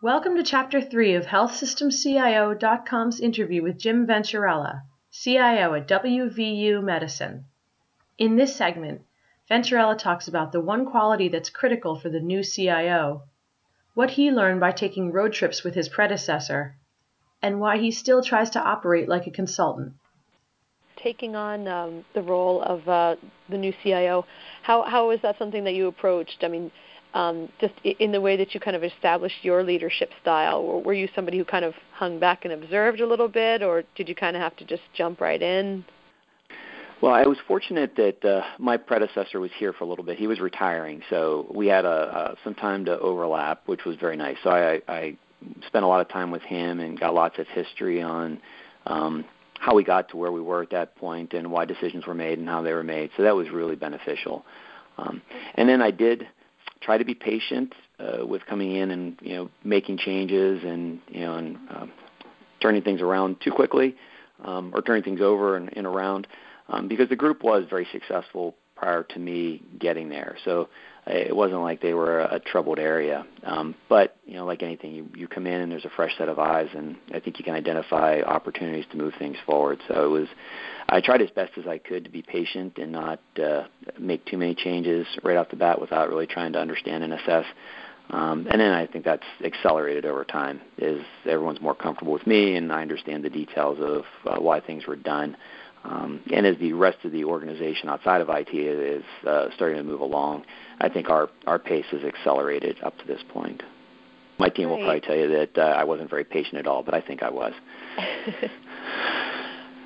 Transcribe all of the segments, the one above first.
Welcome to Chapter 3 of HealthSystemCIO.com's interview with Jim Venturella, CIO at WVU Medicine. In this segment, Venturella talks about the one quality that's critical for the new CIO, what he learned by taking road trips with his predecessor, and why he still tries to operate like a consultant. Taking on um, the role of uh, the new CIO, how how is that something that you approached? I mean, um, just in the way that you kind of established your leadership style? Were you somebody who kind of hung back and observed a little bit, or did you kind of have to just jump right in? Well, I was fortunate that uh, my predecessor was here for a little bit. He was retiring, so we had a, some time to overlap, which was very nice. So I, I spent a lot of time with him and got lots of history on um, how we got to where we were at that point and why decisions were made and how they were made. So that was really beneficial. Um, and then I did try to be patient uh, with coming in and you know making changes and you know and um, turning things around too quickly um, or turning things over and, and around um, because the group was very successful prior to me getting there. So it wasn't like they were a, troubled area. Um, but you know, like anything, you you come in and there's a fresh set of eyes, and I think you can identify opportunities to move things forward. So it was, I tried as best as I could to be patient and not uh, make too many changes right off the bat without really trying to understand and assess. Um, and then I think that's accelerated over time. Is everyone's more comfortable with me, and I understand the details of uh, why things were done. Um, and as the rest of the organization outside of IT is uh, starting to move along, I think our, our pace has accelerated up to this point. My team will probably tell you that uh, I wasn't very patient at all, but I think I was.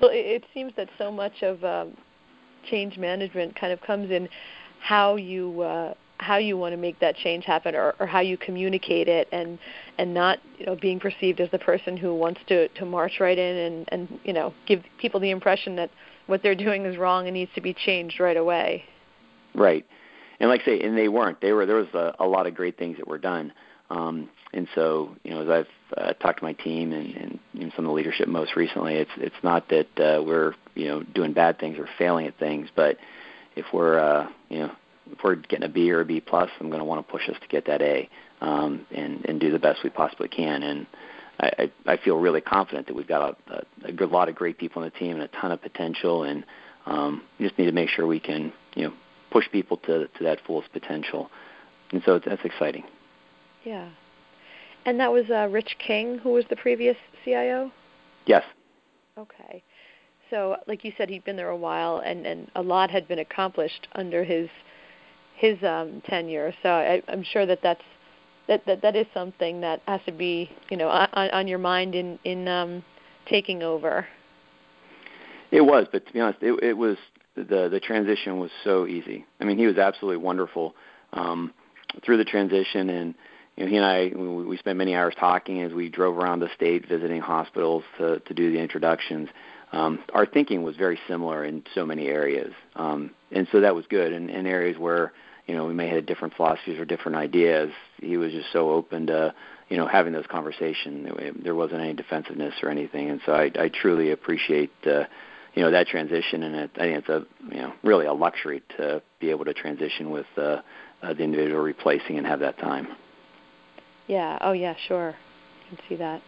well, it, seems that so much of um, change management kind of comes in how you uh, how you want to make that change happen or, or how you communicate it and and not you know being perceived as the person who wants to to march right in and and you know give people the impression that what they're doing is wrong and needs to be changed right away. Right. And like I say and they weren't. They were there was a, a lot of great things that were done. Um and so you know as I've uh, talked to my team and, and know, some of the leadership most recently it's it's not that uh, we're you know doing bad things or failing at things but if we're uh you know if we're getting a B or a B plus, I'm going to want to push us to get that A um, and and do the best we possibly can. And I, I, feel really confident that we've got a, a, a good lot of great people on the team and a ton of potential, and um, we just need to make sure we can you know push people to to that fullest potential. And so that's exciting. Yeah. And that was uh, Rich King, who was the previous CIO. Yes. Okay. So, like you said, he'd been there a while, and and a lot had been accomplished under his his um, tenure. So I, I'm sure that that's that, that that is something that has to be you know on, on your mind in in um, taking over. It was, but to be honest, it, it was the the transition was so easy. I mean, he was absolutely wonderful um, through the transition, and you know, he and I we, we spent many hours talking as we drove around the state visiting hospitals to to do the introductions. Um, our thinking was very similar in so many areas, um, and so that was good. In, in areas where you know we may have different philosophies or different ideas. He was just so open to you know having those conversations. There wasn't any defensiveness or anything, and so I, I truly appreciate uh, you know that transition. And it, I think it's a you know really a luxury to be able to transition with uh, uh, the individual replacing and have that time. Yeah. Oh yeah. Sure. I can see that.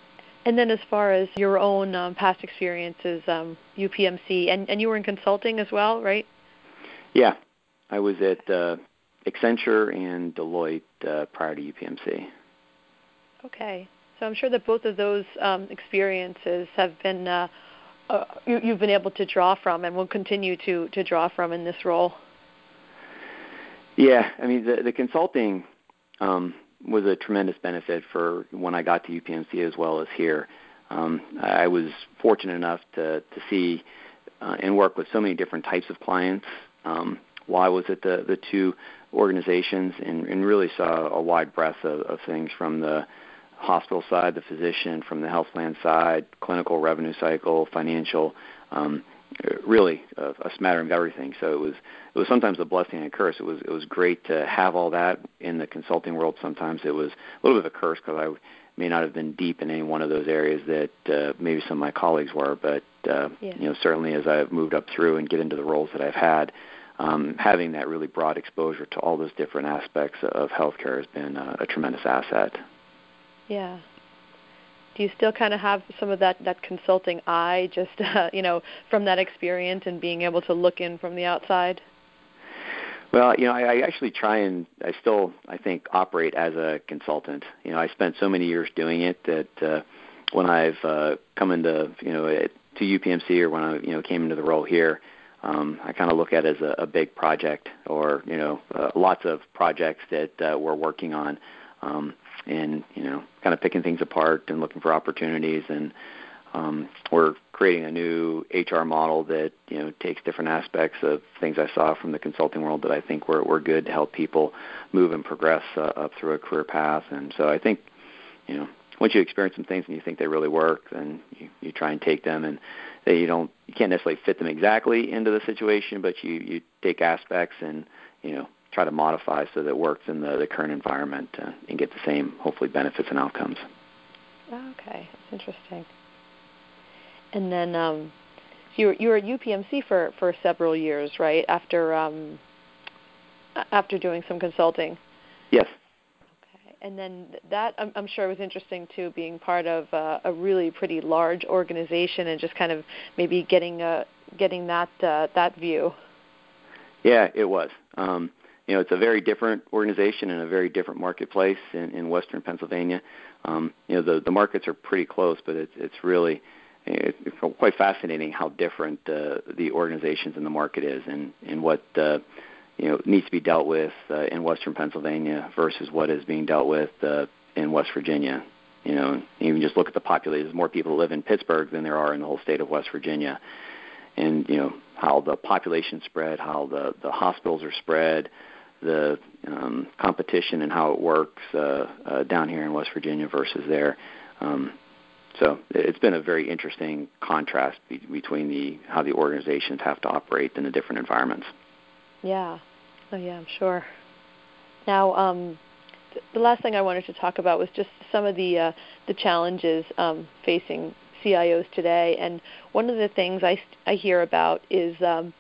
And then as far as your own um, past experiences, um, UPMC, and, and you were in consulting as well, right? Yeah, I was at uh, Accenture and Deloitte uh, prior to UPMC. Okay, so I'm sure that both of those um, experiences have been uh, uh, you, you've been able to draw from and will continue to to draw from in this role. Yeah, I mean the the consulting um, was a tremendous benefit for when I got to UPMC as well as here. Um, I was fortunate enough to to see uh, and work with so many different types of clients. Um, while I was at the the two organizations and, and really saw a wide breadth of, of things from the hospital side, the physician, from the health plan side, clinical revenue cycle, financial, um, really a, a smattering of everything. So it was it was sometimes a blessing and a curse. It was it was great to have all that in the consulting world. Sometimes it was a little bit of a curse because I may not have been deep in any one of those areas that uh, maybe some of my colleagues were. But uh, yeah. you know, certainly as I've moved up through and get into the roles that I've had, um, having that really broad exposure to all those different aspects of healthcare has been a, a tremendous asset. Yeah. Do you still kind of have some of that that consulting eye, just uh, you know, from that experience and being able to look in from the outside? Well, you know, I, I actually try and I still I think operate as a consultant. You know, I spent so many years doing it that uh, when I've uh, come into you know to UPMC or when I you know came into the role here, um, I kind of look at it as a, a big project or you know uh, lots of projects that uh, we're working on, um, and you know kind of picking things apart and looking for opportunities and um, we're creating a new HR model that you know takes different aspects of things I saw from the consulting world that I think were were good to help people move and progress uh, up through a career path. And so I think you know once you experience some things and you think they really work, then you, you try and take them and they, you don't you can't necessarily fit them exactly into the situation, but you you take aspects and you know try to modify so that it works in the, the current environment uh, and get the same hopefully benefits and outcomes. Okay, that's interesting. And then um, you were you were at UPMC for for several years, right? After um, after doing some consulting. Yes. And then that I'm, I'm sure was interesting too, being part of uh, a really pretty large organization and just kind of maybe getting uh, getting that uh, that view. Yeah, it was. Um, you know, it's a very different organization and a very different marketplace in, in Western Pennsylvania. Um, you know, the the markets are pretty close, but it's it's really it's quite fascinating how different uh, the organizations in the market is and, and what uh, you know needs to be dealt with uh, in Western Pennsylvania versus what is being dealt with uh, in West Virginia. You know, even just look at the population. There's more people live in Pittsburgh than there are in the whole state of West Virginia, and you know how the population spread, how the the hospitals are spread, the um, competition and how it works uh, uh, down here in West Virginia versus there. Um, so it's been a very interesting contrast be- between the how the organizations have to operate in the different environments. Yeah, oh yeah, I'm sure. Now, um, th- the last thing I wanted to talk about was just some of the uh, the challenges um, facing CIOs today, and one of the things I I hear about is um,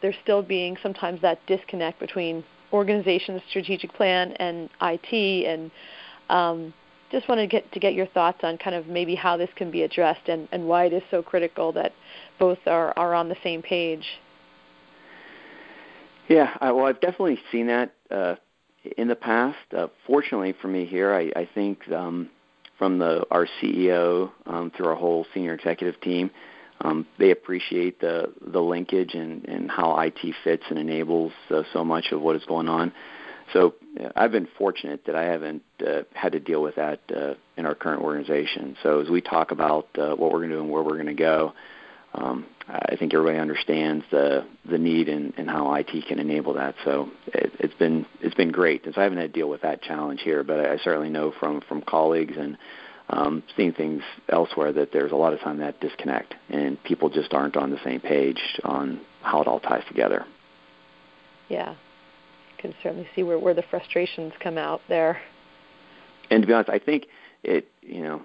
there still being sometimes that disconnect between organization's strategic plan and IT, and um, just wanted to get to get your thoughts on kind of maybe how this can be addressed and, and why it is so critical that both are, are on the same page. Yeah, I, well, I've definitely seen that uh, in the past. Uh, fortunately for me here, I, I think um, from the our CEO um, through our whole senior executive team, um, they appreciate the the linkage and, and how IT fits and enables uh, so much of what is going on. So I've been fortunate that I haven't uh, had to deal with that uh, in our current organization. So as we talk about uh, what we're going to do and where we're going to go, um, I think everybody understands the the need and, and how IT can enable that. So it, it's been it's been great. And so I haven't had to deal with that challenge here, but I, I certainly know from from colleagues and um, seeing things elsewhere that there's a lot of time that disconnect and people just aren't on the same page on how it all ties together. Yeah, can certainly see where, where the frustrations come out there. And to be honest, I think it, you know,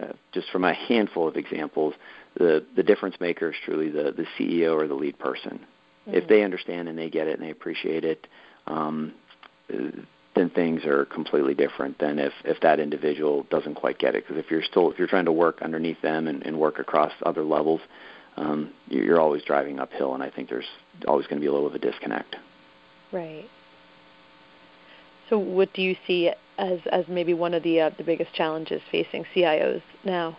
uh, just from a handful of examples, the the difference maker is truly the the CEO or the lead person. Mm-hmm. If they understand and they get it and they appreciate it, um, then things are completely different than if if that individual doesn't quite get it. Because if you're still if you're trying to work underneath them and, and work across other levels, um, you're always driving uphill, and I think there's always going to be a little bit of a disconnect. Right. So, what do you see as as maybe one of the uh, the biggest challenges facing CIOs now?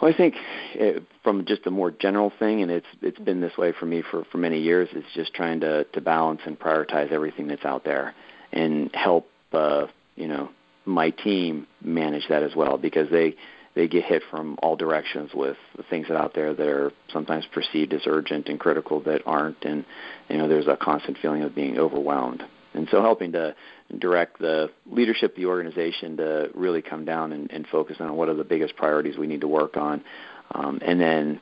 Well, I think it, from just a more general thing, and it's it's been this way for me for for many years. It's just trying to to balance and prioritize everything that's out there, and help uh, you know my team manage that as well because they they get hit from all directions with things that out there that are sometimes perceived as urgent and critical that aren't, and you know there's a constant feeling of being overwhelmed. And so helping to direct the leadership the organization to really come down and, and focus on what are the biggest priorities we need to work on, um, and then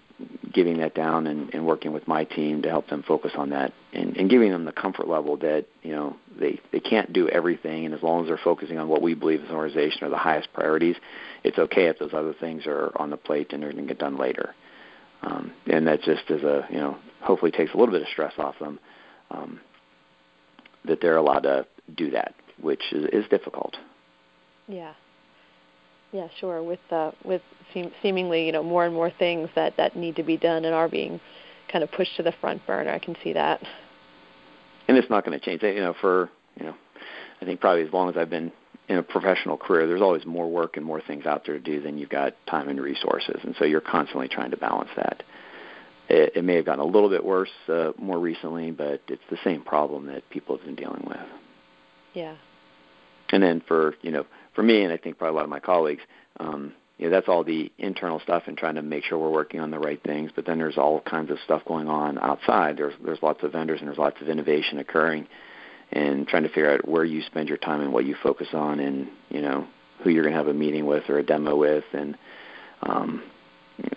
giving that down and, and working with my team to help them focus on that and, and giving them the comfort level that you know they they can't do everything. And as long as they're focusing on what we believe as an organization are the highest priorities it's okay if those other things are on the plate and they're going to get done later. Um, and that just is a you know hopefully takes a little bit of stress off them um, that they're allowed to do that, which is, is difficult. Yeah. Yeah, sure. With uh, with seem, seemingly, you know, more and more things that that need to be done and are being kind of pushed to the front burner. I can see that. And it's not going to change. You know, for you know, I think probably as long as I've been in a professional career, there's always more work and more things out there to do than you've got time and resources, and so you're constantly trying to balance that. It, it may have gotten a little bit worse uh, more recently, but it's the same problem that people have been dealing with. Yeah. And then for you know, for me, and I think probably a lot of my colleagues, um, you know, that's all the internal stuff and trying to make sure we're working on the right things. But then there's all kinds of stuff going on outside. There's there's lots of vendors and there's lots of innovation occurring and trying to figure out where you spend your time and what you focus on and you know who you're going to have a meeting with or a demo with and um,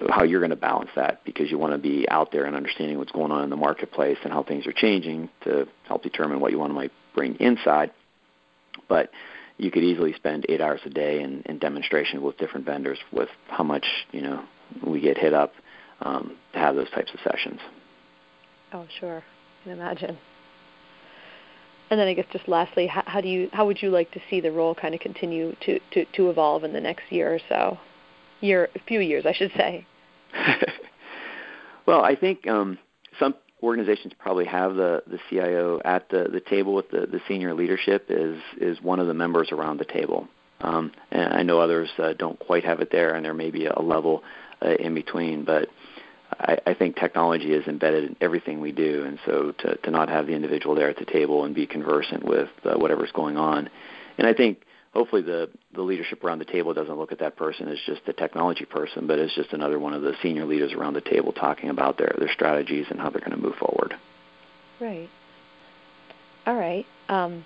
how you're going to balance that because you want to be out there and understanding what's going on in the marketplace and how things are changing to help determine what you want to might bring inside but you could easily spend eight hours a day in, in demonstration with different vendors with how much you know we get hit up um, to have those types of sessions. Oh sure. I can imagine. And then I guess just lastly, how, how, do you how would you like to see the role kind of continue to, to, to evolve in the next year or so, year a few years I should say. well, I think um, some organizations probably have the, the CIO at the, the table with the, the senior leadership is is one of the members around the table. Um, and I know others uh, don't quite have it there, and there may be a level uh, in between, but I, I think technology is embedded in everything we do, and so to, to not have the individual there at the table and be conversant with uh, whatever's going on, and I think hopefully the the leadership around the table doesn't look at that person as just a technology person, but as just another one of the senior leaders around the table talking about their their strategies and how they're going to move forward. Right. All right. Um,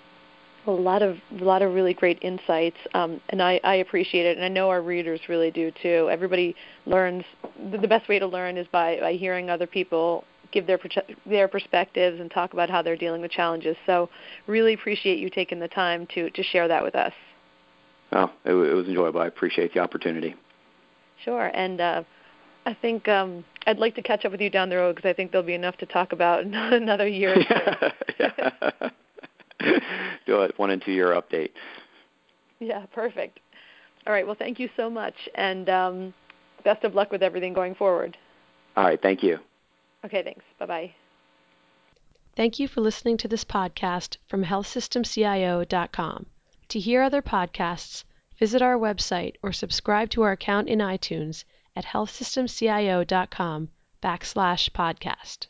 well, a lot of a lot of really great insights, um, and I, I appreciate it, and I know our readers really do too. Everybody learns the best way to learn is by, by hearing other people give their their perspectives and talk about how they're dealing with challenges. So, really appreciate you taking the time to to share that with us. Oh, it, it was enjoyable. I appreciate the opportunity. Sure, and uh, I think um, I'd like to catch up with you down the road because I think there'll be enough to talk about another year. yeah. do a one and two year update. Yeah, perfect. All right. Well, thank you so much, and um, best of luck with everything going forward. All right. Thank you. Okay. Thanks. Bye bye. Thank you for listening to this podcast from healthsystemcio.com. To hear other podcasts, visit our website or subscribe to our account in iTunes at healthsystemcio.com backslash podcast.